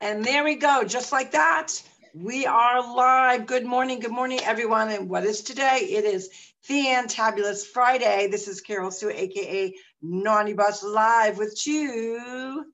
And there we go, just like that. We are live. Good morning, good morning, everyone. And what is today? It is Fantabulous Friday. This is Carol Sue, aka Naughty Boss, live with you.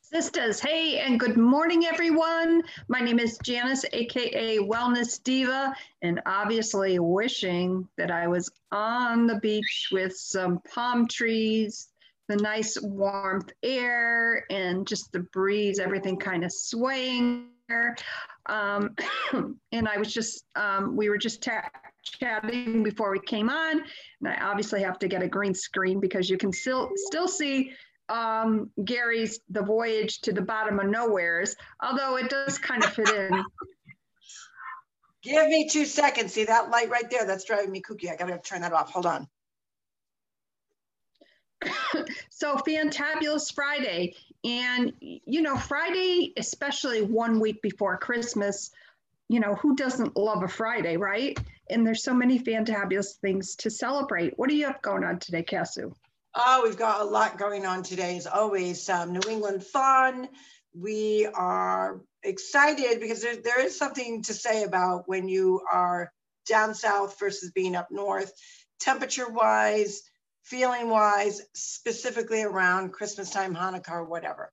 Sisters, hey, and good morning, everyone. My name is Janice, aka Wellness Diva, and obviously wishing that I was on the beach with some palm trees, the nice warmth air, and just the breeze, everything kind of swaying. Um, and I was just, um, we were just chatting before we came on, and I obviously have to get a green screen because you can still still see um, Gary's The Voyage to the Bottom of Nowheres, although it does kind of fit in. Give me two seconds. See that light right there? That's driving me kooky. I gotta turn that off. Hold on. so fantabulous Friday. And you know, Friday, especially one week before Christmas, you know, who doesn't love a Friday, right? And there's so many fantabulous things to celebrate. What do you have going on today, Casu? Oh, we've got a lot going on today, as always. Um, New England fun. We are excited because there, there is something to say about when you are down south versus being up north, temperature wise, feeling wise, specifically around Christmas time, Hanukkah, or whatever.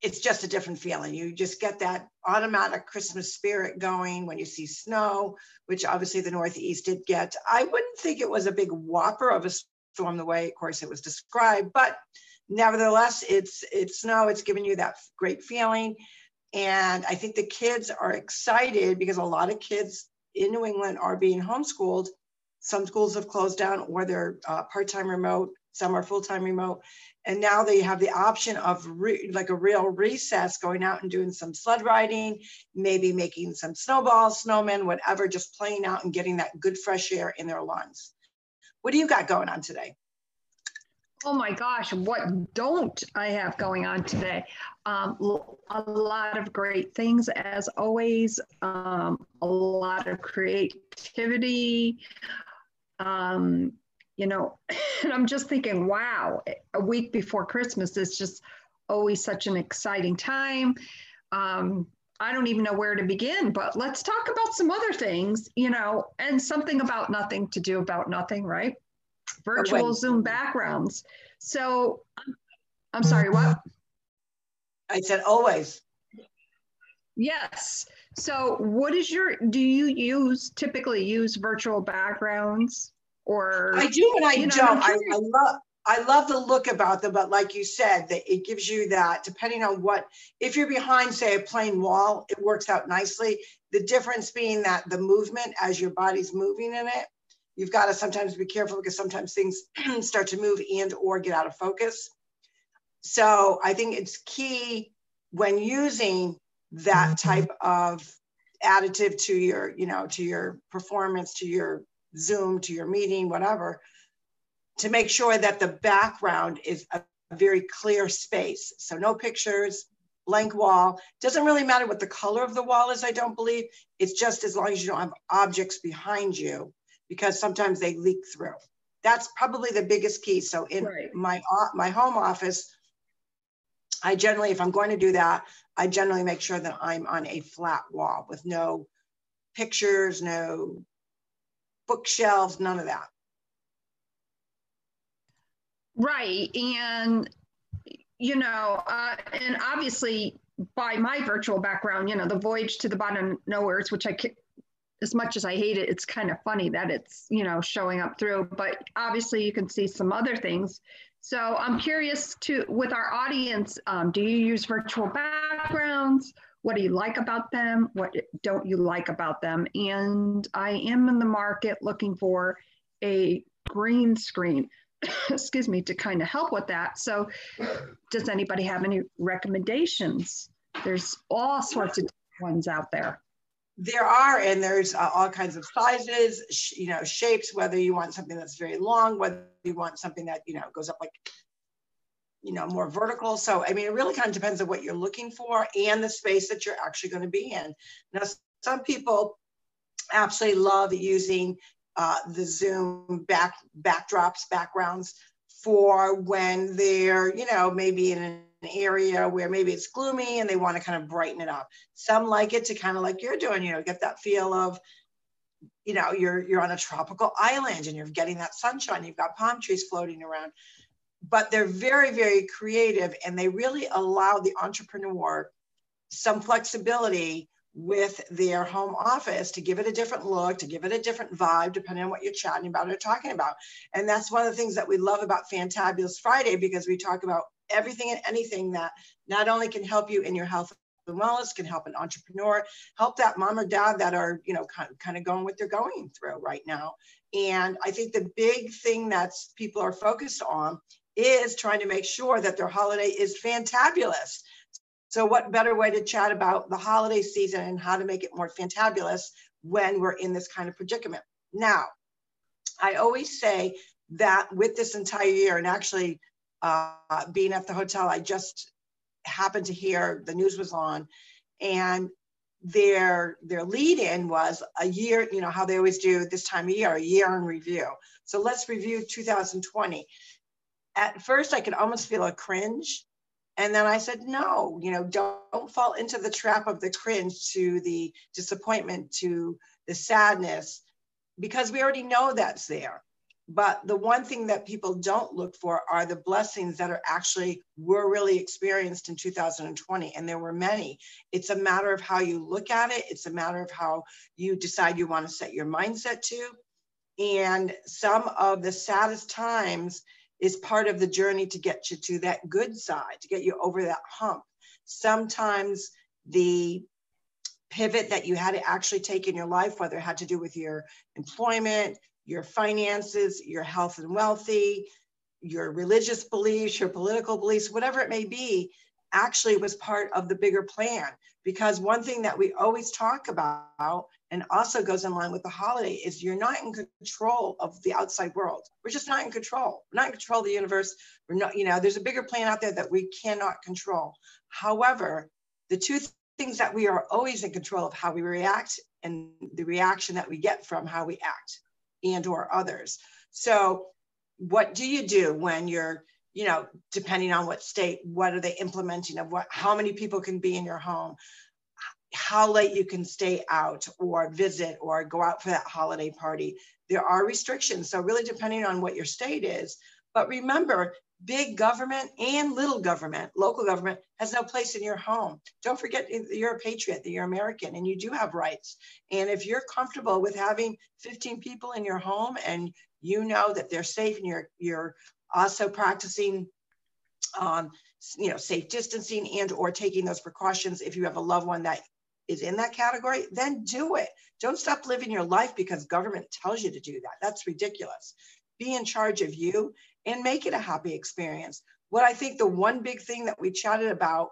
It's just a different feeling. You just get that automatic Christmas spirit going when you see snow, which obviously the Northeast did get. I wouldn't think it was a big whopper of a storm the way, of course, it was described. But nevertheless, it's it's snow. It's giving you that great feeling, and I think the kids are excited because a lot of kids in New England are being homeschooled. Some schools have closed down, or they're uh, part-time remote. Some are full-time remote, and now they have the option of like a real recess, going out and doing some sled riding, maybe making some snowballs, snowmen, whatever, just playing out and getting that good fresh air in their lungs. What do you got going on today? Oh my gosh, what don't I have going on today? Um, a lot of great things, as always, um, a lot of creativity. Um, you know, and I'm just thinking, wow, a week before Christmas is just always such an exciting time. Um, I don't even know where to begin, but let's talk about some other things, you know, and something about nothing to do about nothing, right? Virtual Zoom backgrounds. So I'm sorry, what? I said always. Yes. So what is your, do you use, typically use virtual backgrounds or? I do and I you know, don't. I, I love, I love the look about them, but like you said, that it gives you that depending on what, if you're behind, say, a plain wall, it works out nicely. The difference being that the movement as your body's moving in it, you've got to sometimes be careful because sometimes things start to move and or get out of focus. So I think it's key when using that mm-hmm. type of additive to your, you know, to your performance, to your Zoom, to your meeting, whatever, to make sure that the background is a very clear space. So no pictures, blank wall. Doesn't really matter what the color of the wall is, I don't believe. It's just as long as you don't have objects behind you because sometimes they leak through. That's probably the biggest key. So in right. my my home office, I generally, if I'm going to do that, I generally make sure that I'm on a flat wall with no pictures, no bookshelves, none of that. Right. And, you know, uh, and obviously by my virtual background, you know, the voyage to the bottom of nowheres, which I, as much as I hate it, it's kind of funny that it's, you know, showing up through, but obviously you can see some other things. So I'm curious to, with our audience, um, do you use virtual backgrounds? What do you like about them? What don't you like about them? And I am in the market looking for a green screen. excuse me, to kind of help with that. So, does anybody have any recommendations? There's all sorts of ones out there. There are, and there's uh, all kinds of sizes, sh- you know, shapes. Whether you want something that's very long, whether you want something that you know goes up like, you know, more vertical. So, I mean, it really kind of depends on what you're looking for and the space that you're actually going to be in. Now, some people absolutely love using uh, the Zoom back backdrops, backgrounds for when they're, you know, maybe in an area where maybe it's gloomy and they want to kind of brighten it up. Some like it to kind of like you're doing, you know, get that feel of, you know, you're you're on a tropical island and you're getting that sunshine. You've got palm trees floating around. But they're very, very creative and they really allow the entrepreneur some flexibility with their home office to give it a different look, to give it a different vibe, depending on what you're chatting about or talking about. And that's one of the things that we love about Fantabulous Friday because we talk about everything and anything that not only can help you in your health and wellness, can help an entrepreneur, help that mom or dad that are, you know, kind, kind of going what they're going through right now. And I think the big thing that's people are focused on is trying to make sure that their holiday is fantabulous. So what better way to chat about the holiday season and how to make it more fantabulous when we're in this kind of predicament. Now, I always say that with this entire year, and actually uh, being at the hotel, I just happened to hear the news was on, and their their lead in was a year. You know how they always do this time of year, a year in review. So let's review 2020. At first, I could almost feel a cringe. And then I said, no, you know, don't, don't fall into the trap of the cringe to the disappointment, to the sadness, because we already know that's there. But the one thing that people don't look for are the blessings that are actually were really experienced in 2020. And there were many. It's a matter of how you look at it, it's a matter of how you decide you want to set your mindset to. And some of the saddest times is part of the journey to get you to that good side, to get you over that hump. Sometimes the pivot that you had to actually take in your life, whether it had to do with your employment, your finances, your health and wealthy, your religious beliefs, your political beliefs, whatever it may be, actually was part of the bigger plan. Because one thing that we always talk about and also goes in line with the holiday is you're not in control of the outside world. We're just not in control. We're not in control of the universe. We're not, you know, there's a bigger plan out there that we cannot control. However, the two things that we are always in control of how we react and the reaction that we get from how we act and or others. So what do you do when you're, you know, depending on what state, what are they implementing of what, how many people can be in your home? how late you can stay out or visit or go out for that holiday party. There are restrictions. So, really, depending on what your state is. But remember, big government and little government, local government, has no place in your home. Don't forget you're a patriot, that you're American, and you do have rights. And if you're comfortable with having 15 people in your home and you know that they're safe and you're you're also practicing um, you know safe distancing and or taking those precautions if you have a loved one that is in that category then do it don't stop living your life because government tells you to do that that's ridiculous be in charge of you and make it a happy experience what i think the one big thing that we chatted about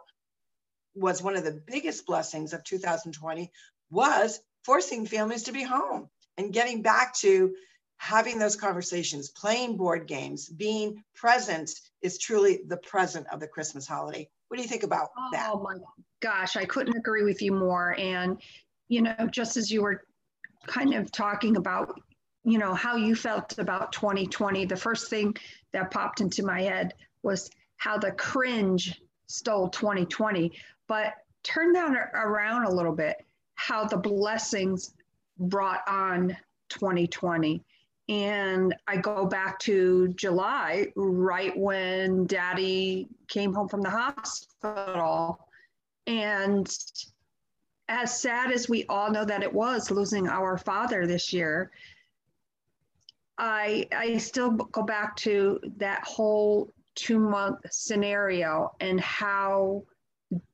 was one of the biggest blessings of 2020 was forcing families to be home and getting back to having those conversations, playing board games, being present is truly the present of the Christmas holiday. What do you think about oh, that? Oh my gosh, I couldn't agree with you more. And, you know, just as you were kind of talking about, you know, how you felt about 2020, the first thing that popped into my head was how the cringe stole 2020. But turn that around a little bit, how the blessings brought on 2020 and I go back to July, right when daddy came home from the hospital. And as sad as we all know that it was losing our father this year, I, I still go back to that whole two month scenario and how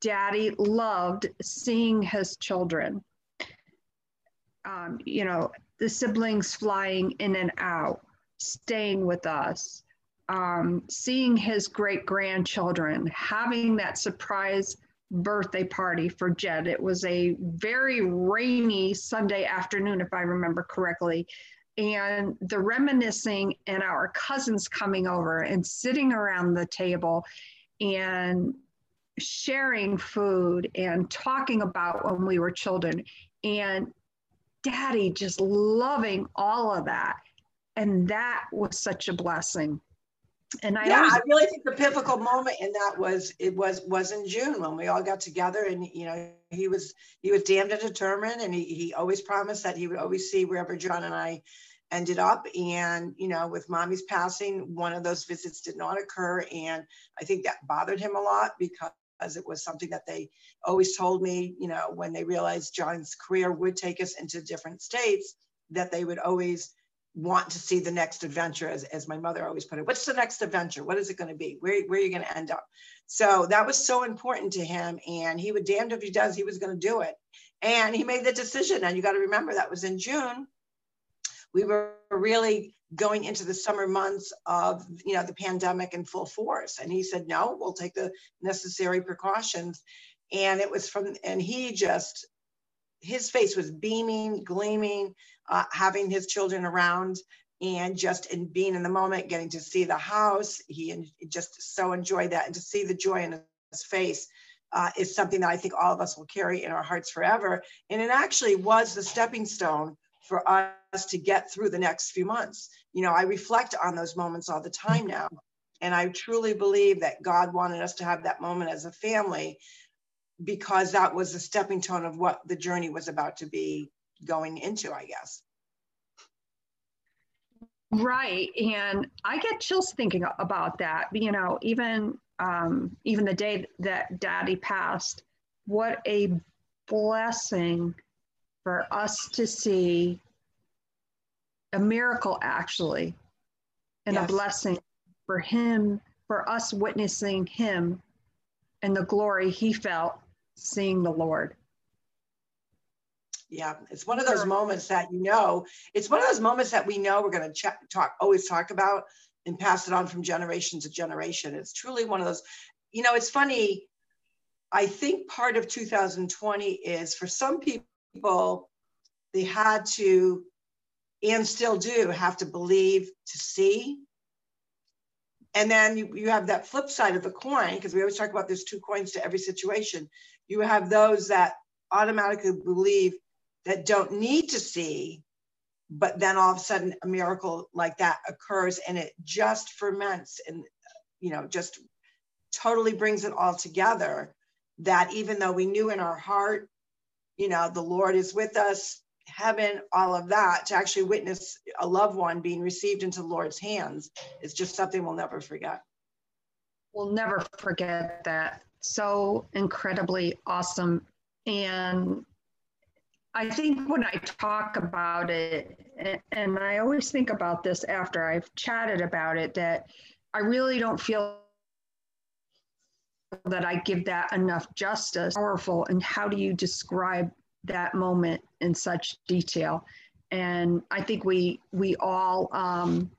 daddy loved seeing his children. Um, you know, the siblings flying in and out, staying with us, um, seeing his great grandchildren, having that surprise birthday party for Jed. It was a very rainy Sunday afternoon, if I remember correctly. And the reminiscing and our cousins coming over and sitting around the table and sharing food and talking about when we were children and daddy just loving all of that. And that was such a blessing. And I yeah, always- I really think the pivotal moment in that was it was was in June when we all got together and you know he was he was damned and determined and he he always promised that he would always see wherever John and I ended up. And you know with mommy's passing one of those visits did not occur. And I think that bothered him a lot because it was something that they always told me you know when they realized John's career would take us into different states that they would always want to see the next adventure, as, as my mother always put it. What's the next adventure? What is it going to be? Where, where are you going to end up? So that was so important to him. And he would damned if he does, he was going to do it. And he made the decision. And you got to remember that was in June. We were really going into the summer months of you know the pandemic in full force. And he said, no, we'll take the necessary precautions. And it was from, and he just, his face was beaming, gleaming uh, having his children around and just in being in the moment, getting to see the house. He just so enjoyed that. And to see the joy in his face uh, is something that I think all of us will carry in our hearts forever. And it actually was the stepping stone for us to get through the next few months. You know, I reflect on those moments all the time now. And I truly believe that God wanted us to have that moment as a family because that was the stepping stone of what the journey was about to be going into, I guess. Right. And I get chills thinking about that. You know, even um, even the day that daddy passed, what a blessing for us to see a miracle actually and yes. a blessing for him for us witnessing him and the glory he felt seeing the lord yeah, it's one of those moments that you know, it's one of those moments that we know we're going to talk, always talk about and pass it on from generation to generation. It's truly one of those, you know, it's funny. I think part of 2020 is for some people, they had to, and still do, have to believe to see. And then you, you have that flip side of the coin, because we always talk about there's two coins to every situation. You have those that automatically believe that don't need to see, but then all of a sudden a miracle like that occurs and it just ferments and, you know, just totally brings it all together. That even though we knew in our heart, you know, the Lord is with us, heaven, all of that, to actually witness a loved one being received into the Lord's hands is just something we'll never forget. We'll never forget that. So incredibly awesome. And I think when I talk about it, and I always think about this after I've chatted about it, that I really don't feel that I give that enough justice. Powerful, and how do you describe that moment in such detail? And I think we we all, um,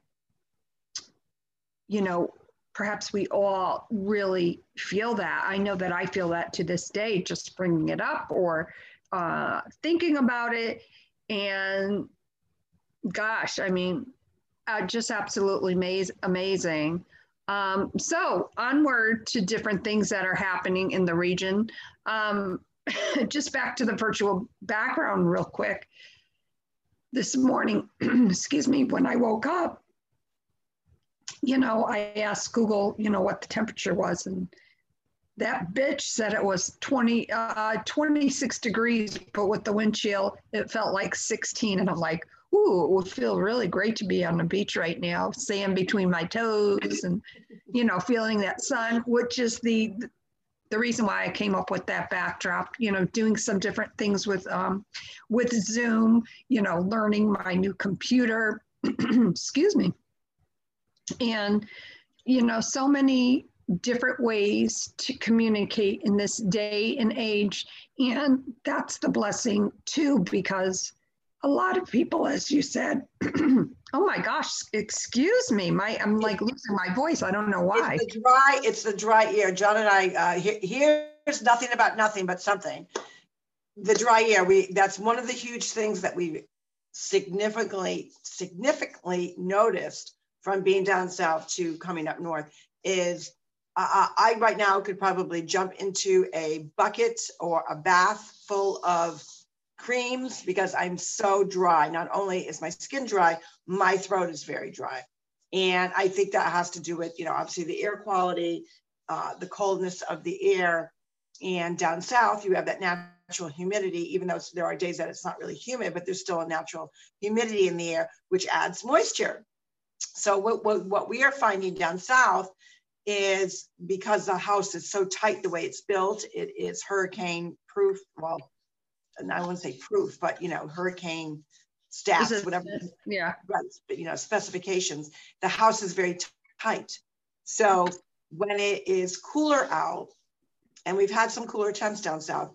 you know, perhaps we all really feel that. I know that I feel that to this day, just bringing it up or uh, thinking about it. And gosh, I mean, uh, just absolutely amaz- amazing. Um, so, onward to different things that are happening in the region. Um, just back to the virtual background, real quick. This morning, excuse me, when I woke up, you know, I asked Google, you know, what the temperature was, and that bitch said it was 20, uh, 26 degrees, but with the wind chill, it felt like 16. And I'm like, ooh, it would feel really great to be on the beach right now, sand between my toes and, you know, feeling that sun, which is the, the reason why I came up with that backdrop, you know, doing some different things with, um, with Zoom, you know, learning my new computer, excuse me. And, you know, so many different ways to communicate in this day and age. And that's the blessing too, because a lot of people, as you said, oh my gosh, excuse me, my I'm like losing my voice. I don't know why. It's the dry, it's the dry ear. John and I, uh, here's nothing about nothing but something. The dry ear, we that's one of the huge things that we significantly, significantly noticed from being down south to coming up north is uh, I right now could probably jump into a bucket or a bath full of creams because I'm so dry. Not only is my skin dry, my throat is very dry. And I think that has to do with, you know, obviously the air quality, uh, the coldness of the air. And down south, you have that natural humidity, even though there are days that it's not really humid, but there's still a natural humidity in the air, which adds moisture. So what, what, what we are finding down south is because the house is so tight the way it's built, it is hurricane proof. Well, and I wouldn't say proof, but you know, hurricane stats, whatever. Yeah. Right, you know, specifications. The house is very tight. So when it is cooler out, and we've had some cooler temps down south,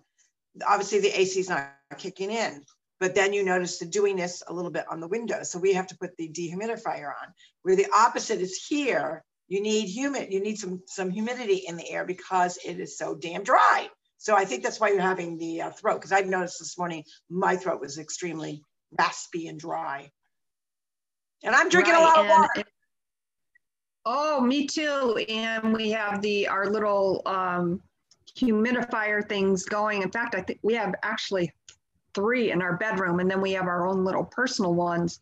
obviously the AC is not kicking in. But then you notice the dewiness a little bit on the windows. So we have to put the dehumidifier on. Where the opposite is here, you need humid, you need some some humidity in the air because it is so damn dry. So I think that's why you're having the uh, throat. Because I've noticed this morning my throat was extremely raspy and dry. And I'm drinking right, a lot of water. oh, me too. And we have the our little um, humidifier things going. In fact, I think we have actually three in our bedroom, and then we have our own little personal ones,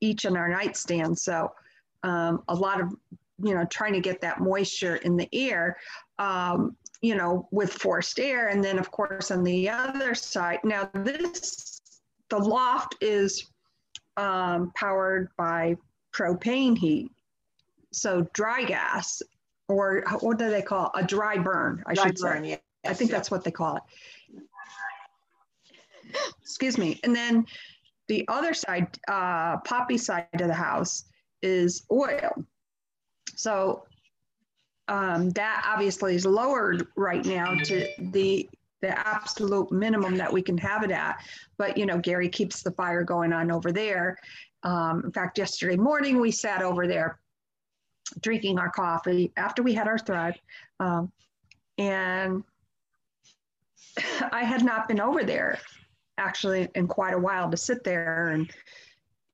each in our nightstand. So um, a lot of you know trying to get that moisture in the air. Um, you know, with forced air, and then of course on the other side. Now this the loft is um, powered by propane heat, so dry gas, or what do they call it? a dry burn? I dry should burn, say. Yes, I think yeah. that's what they call it. Excuse me. And then the other side, uh, Poppy side of the house, is oil. So um, that obviously is lowered right now to the the absolute minimum that we can have it at. But you know, Gary keeps the fire going on over there. Um, in fact, yesterday morning we sat over there drinking our coffee after we had our thread, um, and I had not been over there actually in quite a while to sit there and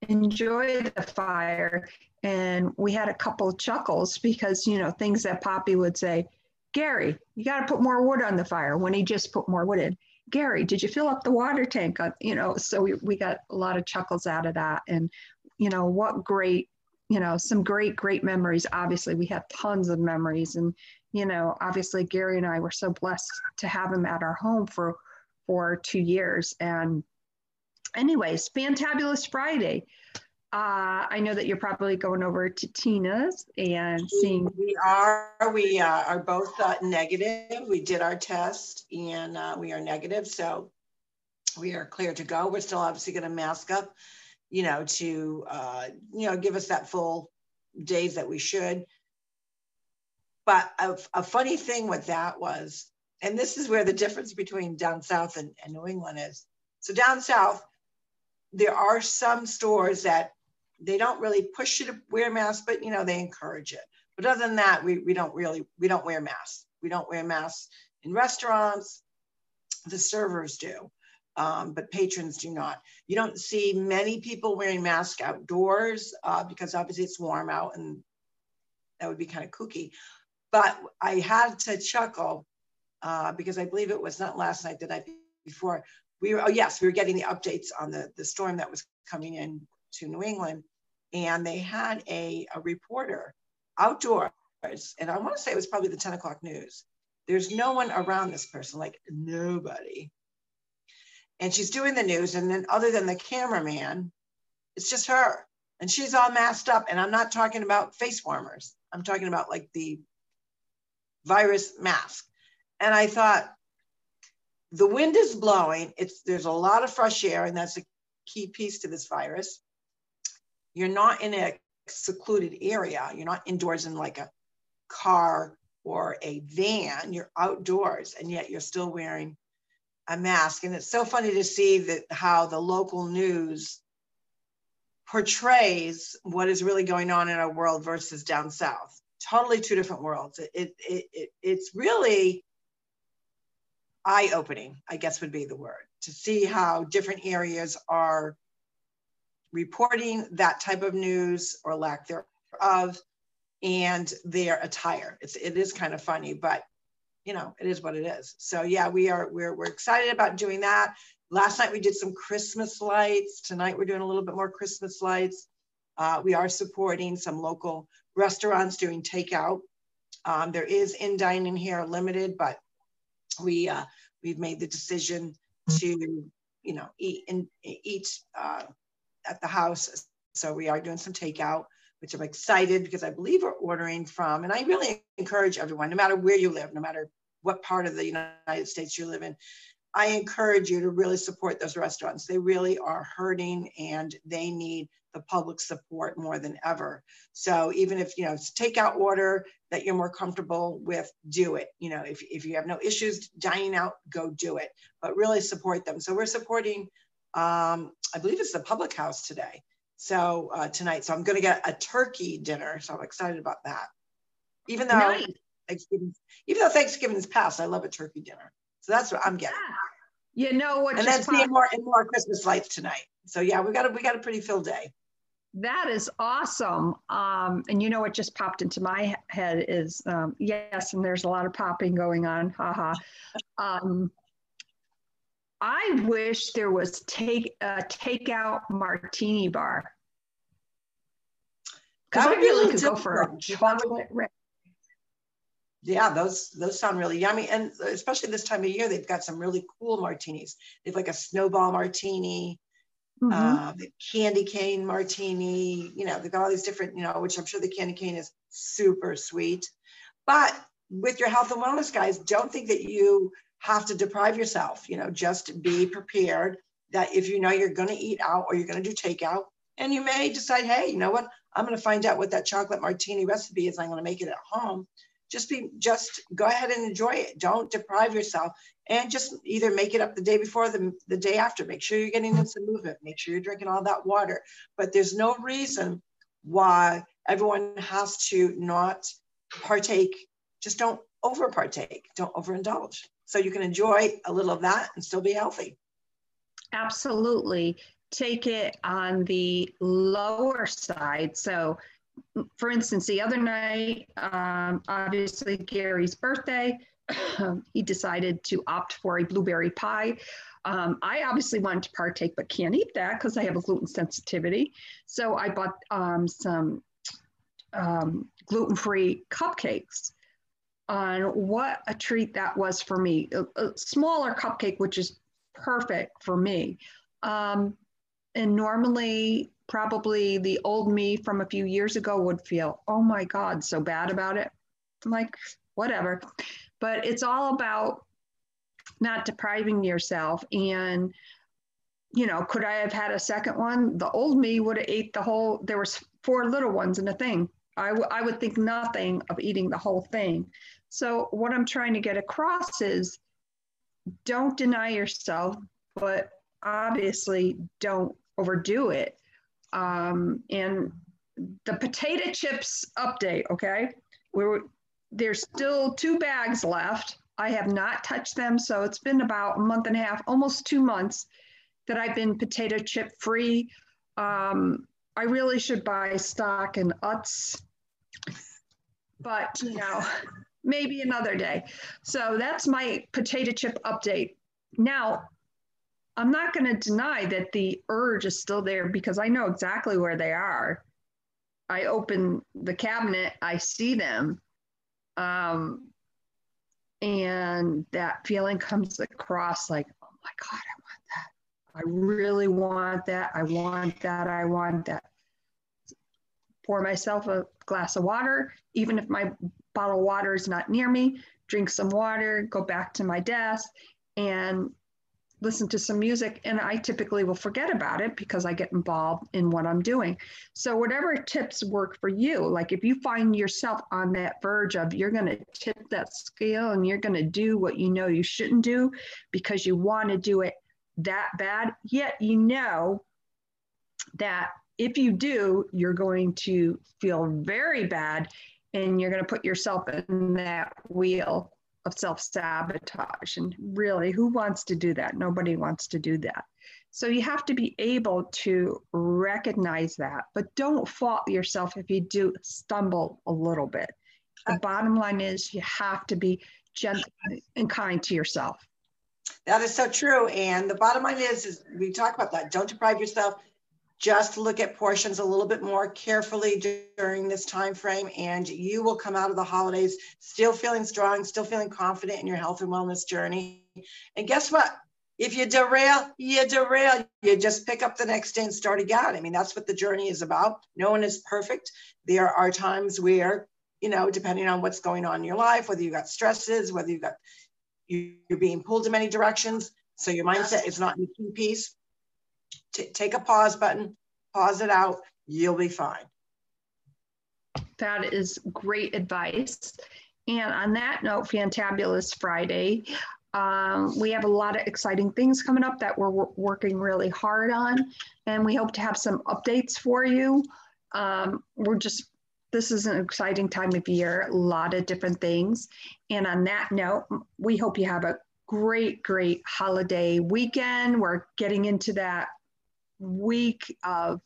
enjoy the fire. And we had a couple of chuckles because, you know, things that Poppy would say, Gary, you got to put more wood on the fire when he just put more wood in. Gary, did you fill up the water tank? You know, so we, we got a lot of chuckles out of that. And, you know, what great, you know, some great, great memories. Obviously, we had tons of memories. And, you know, obviously, Gary and I were so blessed to have him at our home for, for two years. And, anyways, Fantabulous Friday uh, I know that you're probably going over to Tina's and seeing. We are. We uh, are both uh, negative. We did our test and uh, we are negative, so we are clear to go. We're still obviously going to mask up, you know, to uh, you know give us that full days that we should. But a, a funny thing with that was, and this is where the difference between down south and, and New England is. So down south, there are some stores that they don't really push you to wear masks, but you know, they encourage it. But other than that, we, we don't really, we don't wear masks. We don't wear masks in restaurants. The servers do, um, but patrons do not. You don't see many people wearing masks outdoors uh, because obviously it's warm out and that would be kind of kooky. But I had to chuckle uh, because I believe it was not last night, the night before. We were, oh yes, we were getting the updates on the, the storm that was coming in to New England and they had a, a reporter outdoors, and I want to say it was probably the 10 o'clock news. There's no one around this person, like nobody. And she's doing the news, and then other than the cameraman, it's just her. And she's all masked up. And I'm not talking about face warmers. I'm talking about like the virus mask. And I thought, the wind is blowing. It's there's a lot of fresh air, and that's a key piece to this virus. You're not in a secluded area. You're not indoors in like a car or a van. You're outdoors, and yet you're still wearing a mask. And it's so funny to see that how the local news portrays what is really going on in our world versus down south. Totally two different worlds. It, it, it, it it's really eye opening, I guess would be the word, to see how different areas are reporting that type of news or lack thereof and their attire. It's, it is kind of funny, but you know, it is what it is. So yeah, we are, we're, we're excited about doing that. Last night we did some Christmas lights. Tonight we're doing a little bit more Christmas lights. Uh, we are supporting some local restaurants doing takeout. Um, there is in dining here limited, but we uh, we've made the decision to you know eat and eat uh, at the house. So we are doing some takeout, which I'm excited because I believe we're ordering from. And I really encourage everyone, no matter where you live, no matter what part of the United States you live in, I encourage you to really support those restaurants. They really are hurting and they need the public support more than ever. So even if, you know, it's takeout order that you're more comfortable with, do it. You know, if, if you have no issues dining out, go do it, but really support them. So we're supporting, um, I believe it's the public house today. So uh, tonight, so I'm going to get a turkey dinner. So I'm excited about that. Even though nice. Thanksgiving, even though Thanksgiving is past, I love a turkey dinner. So that's what I'm getting. Yeah. You know what? And then seeing more and more Christmas lights tonight. So yeah, we got a we got a pretty filled day. That is awesome. Um, and you know what just popped into my head is um, yes, and there's a lot of popping going on. Haha. Um, I wish there was take a takeout martini bar. Because I really could go for a chocolate yeah, those those sound really yummy, and especially this time of year, they've got some really cool martinis. They've like a snowball martini, mm-hmm. uh, the candy cane martini. You know, they've got all these different, you know, which I'm sure the candy cane is super sweet. But with your health and wellness guys, don't think that you have to deprive yourself. You know, just be prepared that if you know you're going to eat out or you're going to do takeout, and you may decide, hey, you know what, I'm going to find out what that chocolate martini recipe is. I'm going to make it at home just be just go ahead and enjoy it. Don't deprive yourself and just either make it up the day before the, the day after. Make sure you're getting in some movement. Make sure you're drinking all that water. But there's no reason why everyone has to not partake. Just don't over partake don't overindulge. So you can enjoy a little of that and still be healthy. Absolutely. Take it on the lower side. So for instance, the other night, um, obviously Gary's birthday, he decided to opt for a blueberry pie. Um, I obviously wanted to partake, but can't eat that because I have a gluten sensitivity. So I bought um, some um, gluten free cupcakes. On what a treat that was for me. A, a smaller cupcake, which is perfect for me. Um, and normally probably the old me from a few years ago would feel, oh my God, so bad about it. Like, whatever. But it's all about not depriving yourself. And, you know, could I have had a second one? The old me would have ate the whole, there was four little ones in a thing. I, w- I would think nothing of eating the whole thing. So what I'm trying to get across is don't deny yourself, but obviously don't overdo it um, and the potato chips update, okay? We were, there's still two bags left. I have not touched them. So it's been about a month and a half, almost two months that I've been potato chip free. Um, I really should buy stock in Utz, but you know, maybe another day. So that's my potato chip update. Now, I'm not going to deny that the urge is still there because I know exactly where they are. I open the cabinet, I see them. Um, and that feeling comes across like, oh my God, I want that. I really want that. I want that. I want that. Pour myself a glass of water, even if my bottle of water is not near me, drink some water, go back to my desk, and listen to some music and I typically will forget about it because I get involved in what I'm doing. So whatever tips work for you, like if you find yourself on that verge of you're going to tip that scale and you're going to do what you know you shouldn't do because you want to do it that bad, yet you know that if you do, you're going to feel very bad and you're going to put yourself in that wheel of self sabotage. And really, who wants to do that? Nobody wants to do that. So you have to be able to recognize that, but don't fault yourself if you do stumble a little bit. The bottom line is you have to be gentle and kind to yourself. That is so true. And the bottom line is, is we talk about that. Don't deprive yourself. Just look at portions a little bit more carefully during this time frame and you will come out of the holidays still feeling strong still feeling confident in your health and wellness journey. And guess what? If you derail you derail. You just pick up the next day and start again. I mean that's what the journey is about. No one is perfect. There are times where you know depending on what's going on in your life whether you got stresses whether you got you're being pulled in many directions so your mindset is not in key piece take a pause button, pause it out, you'll be fine. That is great advice. And on that note, Fantabulous Friday. Um, we have a lot of exciting things coming up that we're working really hard on, and we hope to have some updates for you. Um, we're just, this is an exciting time of year, a lot of different things. And on that note, we hope you have a great, great holiday weekend. We're getting into that week of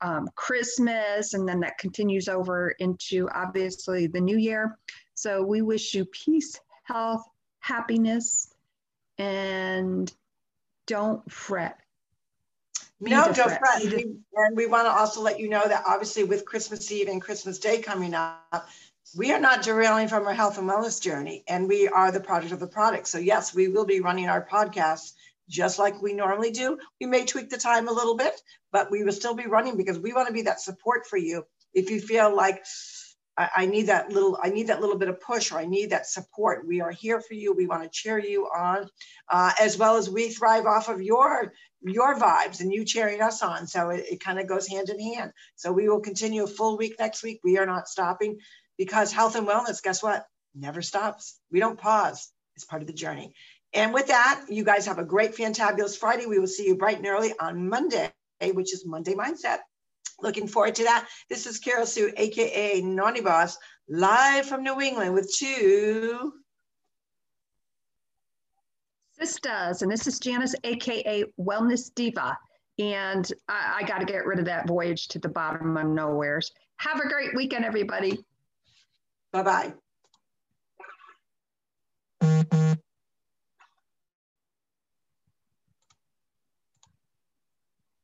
um, Christmas, and then that continues over into obviously the new year. So we wish you peace, health, happiness, and don't fret. Be no, don't fret. fret. and we want to also let you know that obviously with Christmas Eve and Christmas Day coming up, we are not derailing from our health and wellness journey, and we are the product of the product. So yes, we will be running our podcast just like we normally do. We may tweak the time a little bit, but we will still be running because we want to be that support for you. If you feel like I, I, need that little, I need that little bit of push, or I need that support, we are here for you. We want to cheer you on, uh, as well as we thrive off of your your vibes and you cheering us on. So it, it kind of goes hand in hand. So we will continue a full week next week. We are not stopping because health and wellness, guess what? Never stops. We don't pause. It's part of the journey. And with that, you guys have a great, fantabulous Friday. We will see you bright and early on Monday, which is Monday Mindset. Looking forward to that. This is Carol Sue, AKA Naughty Boss, live from New England with two sisters. And this is Janice, AKA Wellness Diva. And I, I got to get rid of that voyage to the bottom of nowheres. Have a great weekend, everybody. Bye bye.